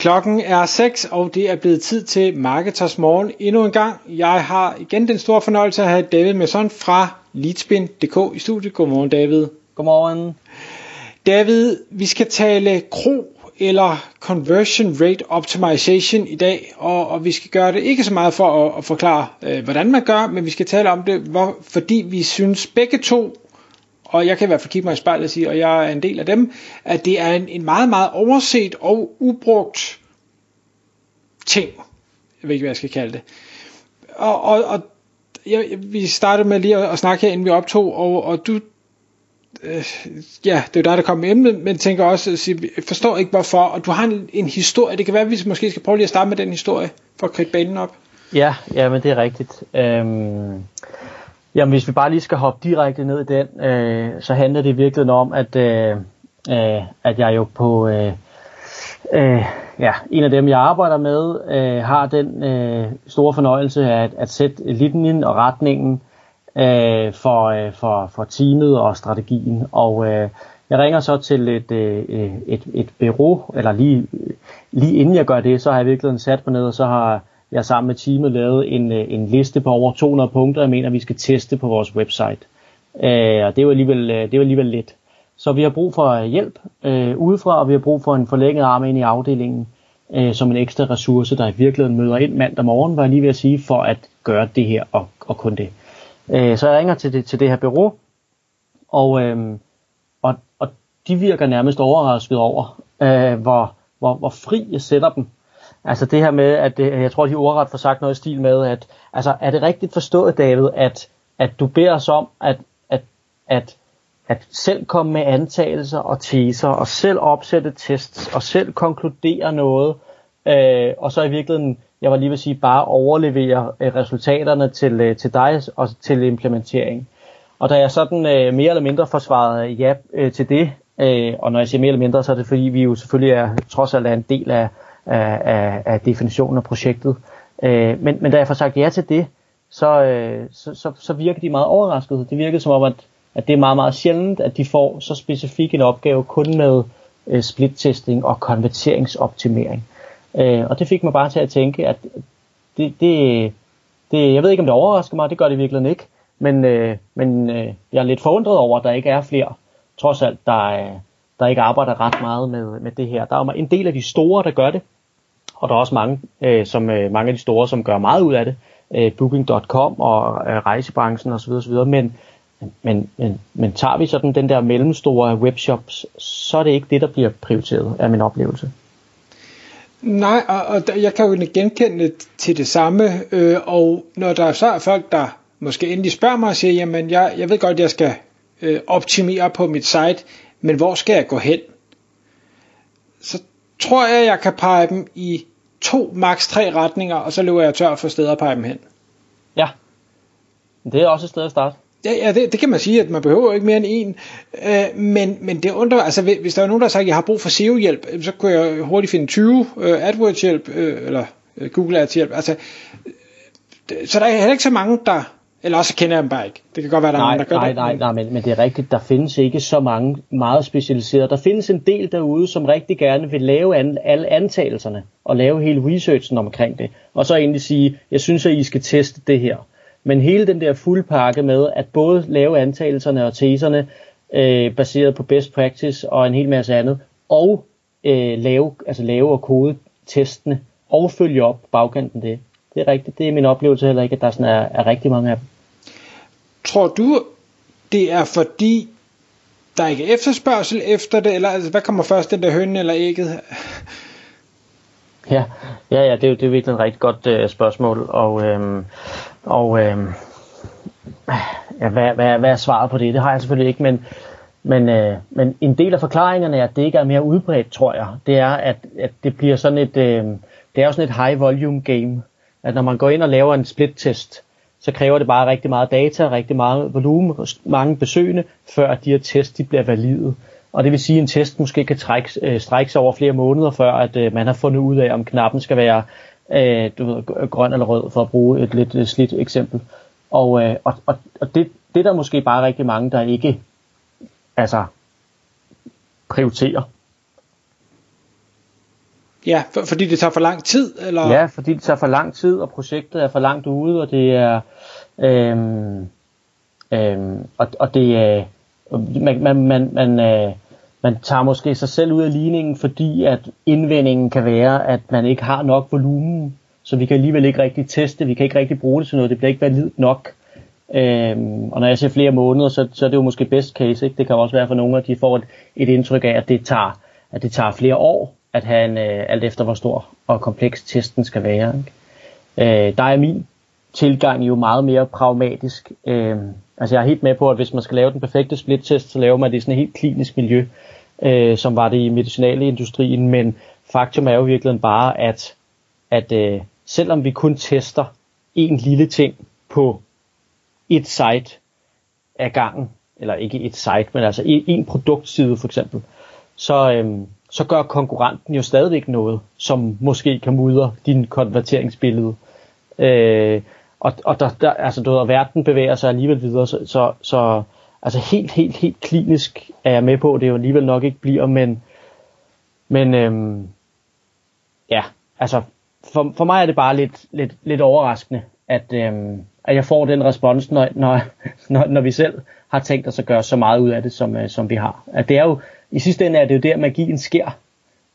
Klokken er 6, og det er blevet tid til Marketers Morgen endnu en gang. Jeg har igen den store fornøjelse at have David Messon fra Leadspin.dk i studiet. Godmorgen David. Godmorgen. David, vi skal tale kro eller conversion rate optimization i dag, og, og vi skal gøre det ikke så meget for at, at forklare, øh, hvordan man gør, men vi skal tale om det, hvor, fordi vi synes begge to, og jeg kan i hvert fald kigge mig i spejlet og sige, og jeg er en del af dem, at det er en, en meget, meget overset og ubrugt ting. Jeg ved ikke, hvad jeg skal kalde det. Og, og, og jeg, vi startede med lige at, at snakke her, inden vi optog, og, og du øh, ja, det er jo dig, der kom med emnet, men tænker også, at sige, jeg forstår ikke hvorfor, og du har en, en historie, det kan være, at vi måske skal prøve lige at starte med den historie, for at kridte banen op. Ja, ja, men det er rigtigt. Øhm, jamen, hvis vi bare lige skal hoppe direkte ned i den, øh, så handler det virkelig om, at, øh, øh, at jeg jo på, øh, øh, ja, en af dem, jeg arbejder med, øh, har den øh, store fornøjelse at, at sætte linjen og retningen øh, for, øh, for, for teamet og strategien. Og øh, jeg ringer så til et, øh, et, et bureau, eller lige, lige inden jeg gør det, så har jeg virkelig sat mig ned, og så har jeg sammen med teamet lavet en, øh, en liste på over 200 punkter, jeg mener, vi skal teste på vores website. Øh, og det var alligevel, øh, det var alligevel lidt. Så vi har brug for hjælp øh, udefra, og vi har brug for en forlænget arm ind i afdelingen, øh, som en ekstra ressource, der i virkeligheden møder ind mandag morgen, var jeg lige ved at sige, for at gøre det her og, og kun det. Øh, så jeg ringer til det, til det her bureau, og, øh, og, og de virker nærmest overrasket over, øh, hvor, hvor, hvor fri jeg sætter dem. Altså det her med, at det, jeg tror, de ordret får sagt noget i stil med, at altså, er det rigtigt forstået, David, at, at du beder os om, at, at, at, at selv komme med antagelser og teser, og selv opsætte tests, og selv konkludere noget, øh, og så i virkeligheden jeg var lige ved at sige, bare overlevere øh, resultaterne til, øh, til dig og til implementering. Og da jeg sådan øh, mere eller mindre forsvarede øh, ja øh, til det, øh, og når jeg siger mere eller mindre, så er det fordi, vi jo selvfølgelig er trods alt er en del af, af, af, af definitionen af projektet. Øh, men, men da jeg får sagt ja til det, så, øh, så, så, så virker de meget overrasket. Det virkede som om, at, at det er meget, meget sjældent, at de får så specifik en opgave kun med øh, split-testing og konverteringsoptimering. Øh, og det fik mig bare til at tænke, at det, det, det, jeg ved ikke om det overrasker mig, det gør det virkelig ikke, men, øh, men øh, jeg er lidt forundret over, at der ikke er flere, trods alt, der, øh, der ikke arbejder ret meget med, med det her. Der er en del af de store, der gør det, og der er også mange, øh, som, øh, mange af de store, som gør meget ud af det, øh, Booking.com og øh, rejsebranchen osv. osv. Men, men, men, men tager vi sådan den der mellemstore webshops, så er det ikke det, der bliver prioriteret af min oplevelse. Nej, og, og jeg kan jo genkende til det samme, øh, og når der så er folk, der måske endelig spørger mig og siger, jamen jeg, jeg ved godt, jeg skal øh, optimere på mit site, men hvor skal jeg gå hen? Så tror jeg, jeg kan pege dem i to, maks tre retninger, og så løber jeg tør for steder at pege dem hen. Ja, det er også et sted at starte. Ja, ja det, det kan man sige, at man behøver ikke mere end en. Øh, men, men det undrer, altså hvis der er nogen, der har sagt, at jeg har brug for SEO-hjælp, så kunne jeg hurtigt finde 20 øh, AdWords-hjælp, øh, eller øh, Google Ads-hjælp. Altså, øh, så der er heller ikke så mange, der... Eller også kender jeg dem bare ikke. Det kan godt være, der nej, er nogen, der gør nej, det. Nej, nej, men, men det er rigtigt. Der findes ikke så mange meget specialiserede. Der findes en del derude, som rigtig gerne vil lave an, alle antagelserne og lave hele researchen omkring det. Og så egentlig sige, jeg synes, at I skal teste det her. Men hele den der fuldpakke med at både lave antagelserne og teserne øh, baseret på best practice og en hel masse andet, og øh, lave, altså lave og kode testene og følge op på bagkanten det. Det er rigtigt, det er min oplevelse heller ikke, at der sådan er, er rigtig mange af dem. Tror du, det er fordi, der ikke er efterspørgsel efter det, eller altså, hvad kommer først, den der høne eller ægget? Ja, ja, ja det, er, det er virkelig et rigtig godt øh, spørgsmål, og øhm, og øh, ja, hvad, hvad, hvad er svaret på det? Det har jeg selvfølgelig ikke, men, men, øh, men en del af forklaringerne er, at det ikke er mere udbredt, tror jeg. Det er, at, at det bliver sådan et, øh, det er jo sådan et high volume game. At når man går ind og laver en split test, så kræver det bare rigtig meget data, rigtig meget volumen, mange besøgende, før de her test de bliver valide. Og det vil sige, at en test måske kan trække, øh, strække sig over flere måneder, før at øh, man har fundet ud af, om knappen skal være øh, du ved, grøn eller rød, for at bruge et lidt slidt eksempel. Og, øh, og, og, og det, det er der måske bare rigtig mange, der ikke altså, prioriterer. Ja, for, fordi det tager for lang tid? Eller? Ja, fordi det tager for lang tid, og projektet er for langt ude, og det er... Øhm, øhm, og, og det er... Man, man, man, man, øh, man tager måske sig selv ud af ligningen, fordi at indvendingen kan være, at man ikke har nok volumen, så vi kan alligevel ikke rigtig teste, vi kan ikke rigtig bruge det til noget, det bliver ikke validt nok. Øhm, og når jeg siger flere måneder, så, så er det jo måske best case. Ikke? Det kan også være for nogle, at de får et, et indtryk af, at det tager, at det tager flere år at have en, øh, alt efter hvor stor og kompleks testen skal være. Ikke? Øh, der er min tilgang jo meget mere pragmatisk. Øh, altså jeg er helt med på, at hvis man skal lave den perfekte split-test, så laver man det i sådan et helt klinisk miljø, øh, som var det i medicinalindustrien, men faktum er jo virkelig bare, at, at øh, selvom vi kun tester en lille ting på et site af gangen, eller ikke et site, men altså en produktside for eksempel, så, øhm, så gør konkurrenten jo stadigvæk noget, som måske kan mudre din konverteringsbillede. Øh, og og der, der, altså, du ved, verden bevæger sig alligevel videre, så, så, så altså helt, helt, helt klinisk er jeg med på, det jo alligevel nok ikke bliver, men, men øhm, ja, altså for, for mig er det bare lidt, lidt, lidt overraskende, at, øhm, at jeg får den respons, når, når, når, når vi selv har tænkt os at gøre så meget ud af det, som, øh, som vi har. At det er jo, i sidste ende er det jo der, magien sker.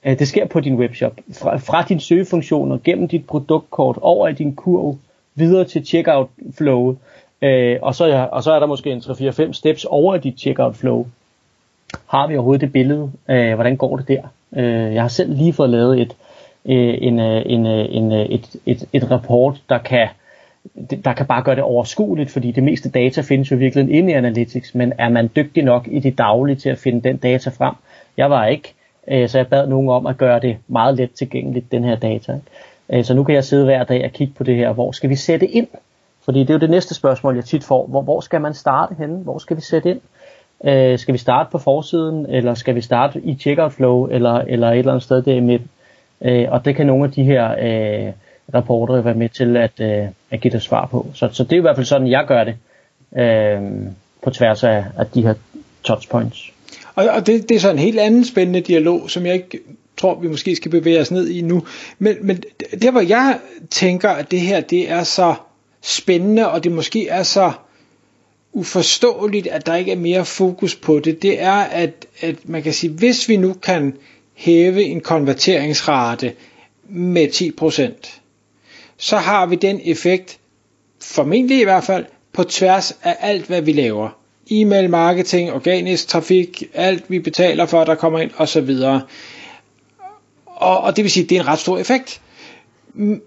Øh, det sker på din webshop. Fra, fra din søgefunktioner, gennem dit produktkort, over i din kurv, videre til checkout flow. Øh, og, så, og så er der måske en 3-4-5 steps over i dit checkout flow. Har vi overhovedet det billede? Øh, hvordan går det der? Øh, jeg har selv lige fået lavet et, øh, en, øh, en, øh, en, øh, et, et, et rapport, der kan der kan bare gøre det overskueligt, fordi det meste data findes jo virkelig inde i Analytics, men er man dygtig nok i det daglige til at finde den data frem? Jeg var ikke, øh, så jeg bad nogen om at gøre det meget let tilgængeligt, den her data. Øh, så nu kan jeg sidde hver dag og kigge på det her, hvor skal vi sætte ind? Fordi det er jo det næste spørgsmål, jeg tit får. Hvor, hvor skal man starte henne? Hvor skal vi sætte ind? Øh, skal vi starte på forsiden, eller skal vi starte i checkout flow, eller, eller et eller andet sted der i midten? Øh, og det kan nogle af de her øh, rapporter være med til at, øh, at give dig svar på. Så, så det er i hvert fald sådan, jeg gør det øh, på tværs af, af de her touchpoints. Og, og det, det er så en helt anden spændende dialog, som jeg ikke tror, vi måske skal bevæge os ned i nu. Men, men der, hvor jeg tænker, at det her det er så spændende, og det måske er så uforståeligt, at der ikke er mere fokus på det, det er, at, at man kan sige, hvis vi nu kan hæve en konverteringsrate med 10%, så har vi den effekt, formentlig i hvert fald, på tværs af alt, hvad vi laver. E-mail marketing, organisk trafik, alt vi betaler for, der kommer ind osv. Og, og det vil sige, at det er en ret stor effekt.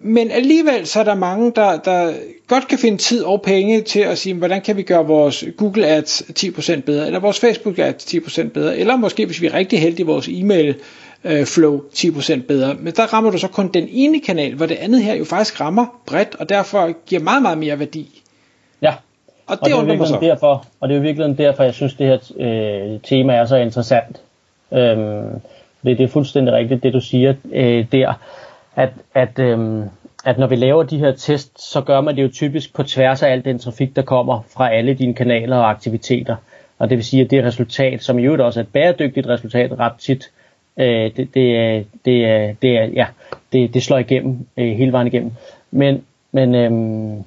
Men alligevel så er der mange, der, der godt kan finde tid og penge til at sige, hvordan kan vi gøre vores Google Ads 10% bedre, eller vores Facebook Ads 10% bedre, eller måske hvis vi er rigtig heldige, vores e-mail øh, flow 10% bedre. Men der rammer du så kun den ene kanal, hvor det andet her jo faktisk rammer bredt, og derfor giver meget, meget mere værdi. Ja, og det, og det er virkelig så. derfor, og det er jo virkelig derfor, jeg synes, det her øh, tema er så interessant. Øhm, det, det er fuldstændig rigtigt, det du siger øh, der, at, at, øhm, at når vi laver de her tests, så gør man det jo typisk på tværs af al den trafik, der kommer fra alle dine kanaler og aktiviteter. Og det vil sige, at det resultat, som i øvrigt også er et bæredygtigt resultat ret tit, Øh, det, det, det, det, ja, det, det slår igennem øh, hele vejen igennem. Men, men, øhm,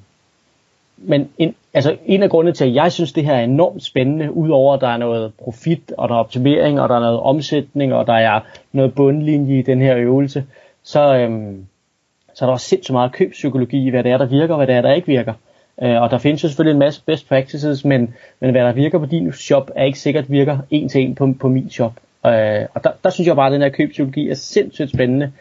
men en, altså en af grundene til, at jeg synes, det her er enormt spændende, udover at der er noget profit, og der er optimering, og der er noget omsætning, og der er noget bundlinje i den her øvelse, så, øhm, så er der også sindssygt meget købspsykologi i, hvad det er, der virker, og hvad det er, der ikke virker. Øh, og der findes jo selvfølgelig en masse best practices, men, men hvad der virker på din shop, er ikke sikkert virker en til en på, på min shop. Øh, og der, der synes jeg bare, at den her købspsykologi er sindssygt spændende.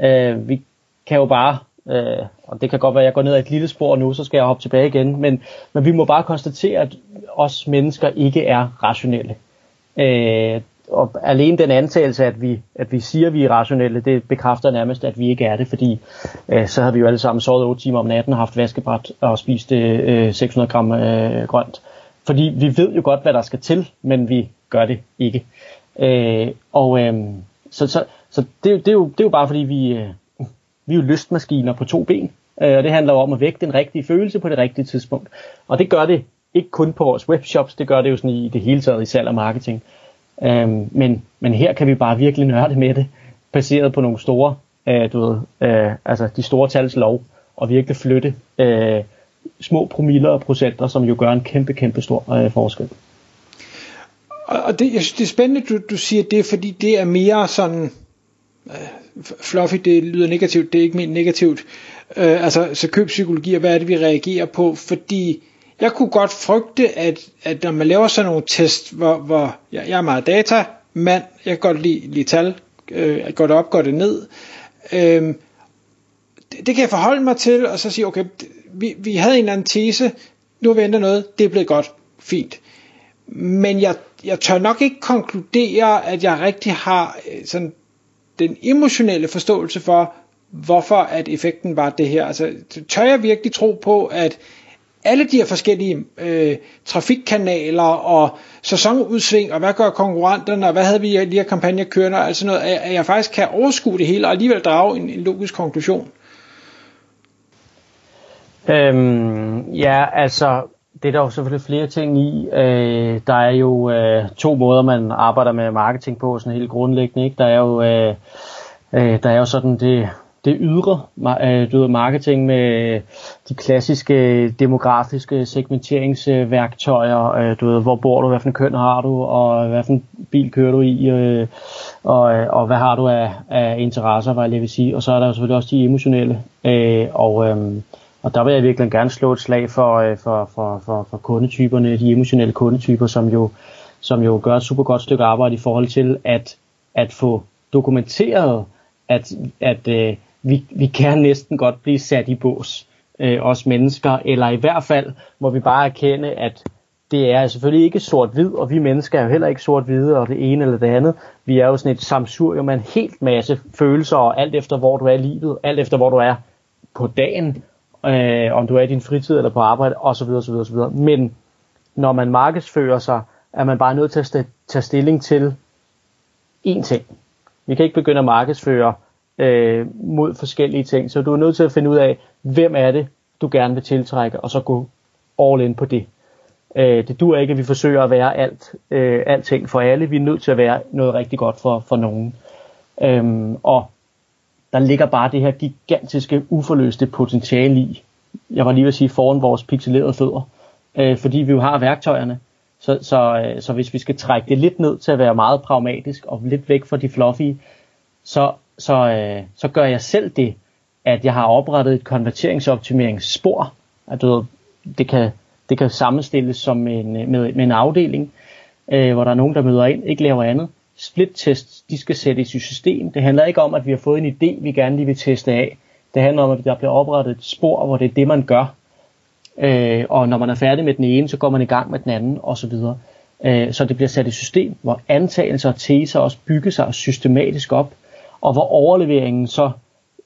Øh, vi kan jo bare, øh, og det kan godt være, at jeg går ned ad et lille spor nu, så skal jeg hoppe tilbage igen, men, men vi må bare konstatere, at os mennesker ikke er rationelle. Øh, og alene den antagelse, at vi, at vi siger, at vi er rationelle, det bekræfter nærmest, at vi ikke er det, fordi øh, så havde vi jo alle sammen sovet 8 timer om natten haft vaskebræt og spist øh, 600 gram øh, grønt. Fordi vi ved jo godt, hvad der skal til, men vi gør det ikke. Øh, og øh, så, så, så det, det, er jo, det er jo bare fordi, vi, øh, vi er jo lystmaskiner på to ben, øh, og det handler jo om at vække den rigtige følelse på det rigtige tidspunkt. Og det gør det ikke kun på vores webshops, det gør det jo sådan i det hele taget i salg og marketing. Øhm, men, men her kan vi bare virkelig nørde med det, baseret på nogle store, øh, du ved, øh, altså de store tals lov, og virkelig flytte øh, små promiller og procenter, som jo gør en kæmpe, kæmpe stor øh, forskel. Og det, jeg synes, det er spændende, du, du siger det, fordi det er mere sådan, øh, fluffy, det lyder negativt, det er ikke ment negativt, øh, altså så køb psykologi, og hvad er det, vi reagerer på, fordi jeg kunne godt frygte, at, at når man laver sådan nogle test, hvor, hvor jeg, jeg er meget data, mand, jeg kan godt lide, lide tal, øh, jeg går det op, går det ned, øh, det, det kan jeg forholde mig til, og så sige, okay, vi, vi havde en eller anden tese, nu venter noget, det er blevet godt, fint. Men jeg, jeg tør nok ikke konkludere, at jeg rigtig har øh, sådan den emotionelle forståelse for, hvorfor at effekten var det her. Altså, tør jeg virkelig tro på, at alle de her forskellige øh, trafikkanaler og sæsonudsving, og hvad gør konkurrenterne, og hvad havde vi lige af kampagner kørende, altså noget, at jeg faktisk kan overskue det hele, og alligevel drage en, en logisk konklusion. Øhm, ja, altså, det er der jo selvfølgelig flere ting i. Øh, der er jo øh, to måder, man arbejder med marketing på, sådan helt grundlæggende. Ikke? Der er jo, øh, øh, der er jo sådan det det ydre øh, du ved, marketing med de klassiske demografiske segmenteringsværktøjer. Øh, du ved, hvor bor du, hvad for en køn har du, og hvad for en bil kører du i, øh, og, øh, og hvad har du af, af interesser, hvad jeg vil sige. Og så er der selvfølgelig også de emotionelle. Øh, og, øh, og der vil jeg virkelig gerne slå et slag for, for, for, for, for kundetyperne, de emotionelle kundetyper, som jo, som jo gør et super godt stykke arbejde i forhold til at, at få dokumenteret, at, at vi, vi kan næsten godt blive sat i bås, øh, os mennesker, eller i hvert fald må vi bare erkende, at det er selvfølgelig ikke sort-hvid, og vi mennesker er jo heller ikke sort-hvide, og det ene eller det andet. Vi er jo sådan et samsurium med en helt masse følelser, og alt efter hvor du er i livet, alt efter hvor du er på dagen, øh, om du er i din fritid eller på arbejde, osv. osv., osv. Men når man markedsfører sig, er man bare nødt til at tage stilling til én ting. Vi kan ikke begynde at markedsføre øh, mod forskellige ting. Så du er nødt til at finde ud af, hvem er det, du gerne vil tiltrække, og så gå all in på det. Øh, det dur ikke, at vi forsøger at være alt, øh, alting for alle. Vi er nødt til at være noget rigtig godt for, for nogen. Øhm, og der ligger bare det her gigantiske, uforløste potentiale i, jeg var lige ved at sige, foran vores pixelerede fødder. Øh, fordi vi jo har værktøjerne. Så, så, øh, så hvis vi skal trække det lidt ned til at være meget pragmatisk og lidt væk fra de fluffy, så så, øh, så gør jeg selv det, at jeg har oprettet et konverteringsoptimeringsspor. At du ved, det, kan, det kan sammenstilles som en, øh, med, med en afdeling, øh, hvor der er nogen, der møder ind, ikke laver andet. Split-tests, de skal sættes i system. Det handler ikke om, at vi har fået en idé, vi gerne lige vil teste af. Det handler om, at der bliver oprettet et spor, hvor det er det, man gør. Øh, og når man er færdig med den ene, så går man i gang med den anden, osv. Øh, så det bliver sat i system, hvor antagelser og teser også bygger sig systematisk op og hvor overleveringen så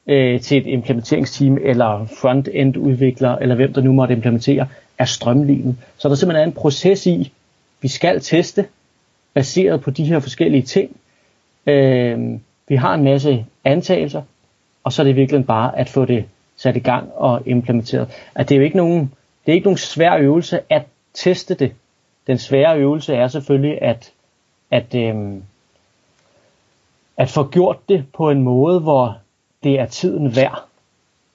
øh, til et implementeringsteam eller front-end udvikler, eller hvem der nu måtte implementere, er strømlignet. Så der simpelthen er en proces i, vi skal teste, baseret på de her forskellige ting. Øh, vi har en masse antagelser, og så er det virkelig bare at få det sat i gang og implementeret. At det er jo ikke nogen, det er ikke nogen svær øvelse at teste det. Den svære øvelse er selvfølgelig at, at, øh, at få gjort det på en måde, hvor det er tiden værd.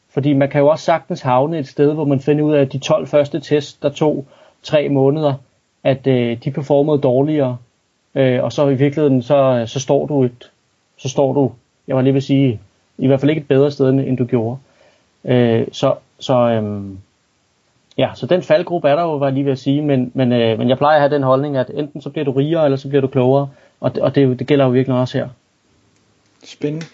Fordi man kan jo også sagtens havne et sted, hvor man finder ud af, at de 12 første tests, der tog tre måneder, at øh, de performede dårligere. Øh, og så i virkeligheden, så, så står du et, så står du, jeg var lige vil sige, i hvert fald ikke et bedre sted, end du gjorde. Øh, så, så, øh, ja, så den faldgruppe er der jo, var jeg lige ved at sige, men, men, øh, men jeg plejer at have den holdning, at enten så bliver du rigere, eller så bliver du klogere, og, det, og det, det gælder jo virkelig også her. Spændende.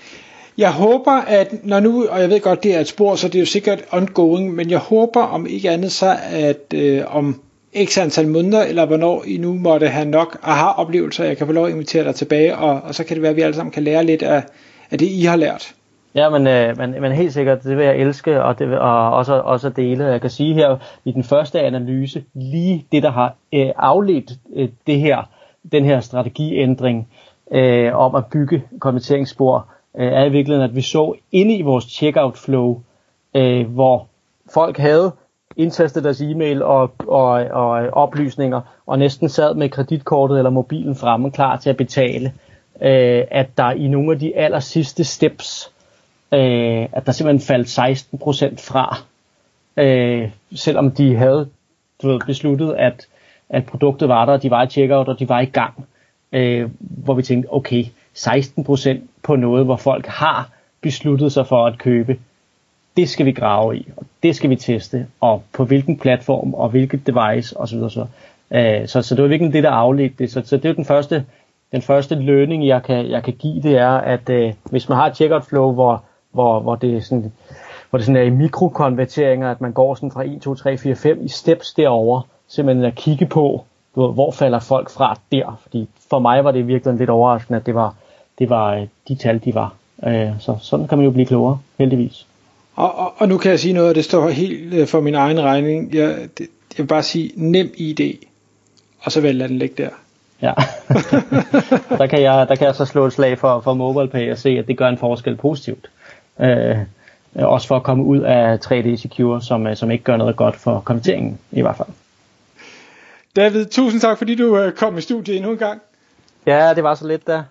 Jeg håber, at når nu, og jeg ved godt, det er et spor, så det er jo sikkert ongoing, men jeg håber om ikke andet så, at øh, om x antal måneder, eller hvornår I nu måtte have nok aha-oplevelser, jeg kan få lov at invitere dig tilbage, og, og så kan det være, at vi alle sammen kan lære lidt af, af det, I har lært. Ja, men, øh, men, men helt sikkert, det vil jeg elske, og, det vil, og også, også dele. Jeg kan sige her i den første analyse, lige det, der har øh, afledt øh, det her, den her strategiændring øh, om at bygge konverteringsspor, øh, er i virkeligheden, at vi så inde i vores checkout flow, øh, hvor folk havde indtastet deres e-mail og, og, og øh, oplysninger, og næsten sad med kreditkortet eller mobilen fremme, klar til at betale, øh, at der i nogle af de aller sidste steps, øh, at der simpelthen faldt 16% fra, øh, selvom de havde du ved, besluttet, at, at produktet var der, de var i checkout, og de var i gang. Øh, hvor vi tænkte, okay, 16% på noget, hvor folk har besluttet sig for at købe, det skal vi grave i, og det skal vi teste, og på hvilken platform, og hvilket device, osv. Så, øh, så, så det var virkelig det, der afledte det. Så, så det er den første, den første learning, jeg kan, jeg kan give, det er, at øh, hvis man har et checkout flow, hvor, hvor, hvor det er sådan, hvor det sådan er i mikrokonverteringer, at man går sådan fra 1, 2, 3, 4, 5 i steps derover, simpelthen at kigge på, hvor falder folk fra der, fordi for mig var det virkelig lidt overraskende, at det var, det var øh, de tal, de var. Øh, så sådan kan man jo blive klogere, heldigvis. Og, og, og nu kan jeg sige noget, og det står helt øh, for min egen regning. Jeg, det, jeg vil bare sige nem ID, og så lade den ligge der. Ja, der, kan jeg, der kan jeg så slå et slag for, for MobilePay og se, at det gør en forskel positivt. Øh, også for at komme ud af 3D Secure, som, som ikke gør noget godt for konverteringen i hvert fald. David, tusind tak, fordi du kom i studiet endnu en gang. Ja, det var så lidt der.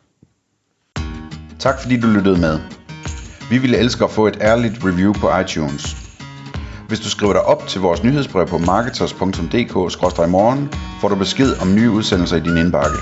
Tak fordi du lyttede med. Vi ville elske at få et ærligt review på iTunes. Hvis du skriver dig op til vores nyhedsbrev på marketers.dk-morgen, får du besked om nye udsendelser i din indbakke.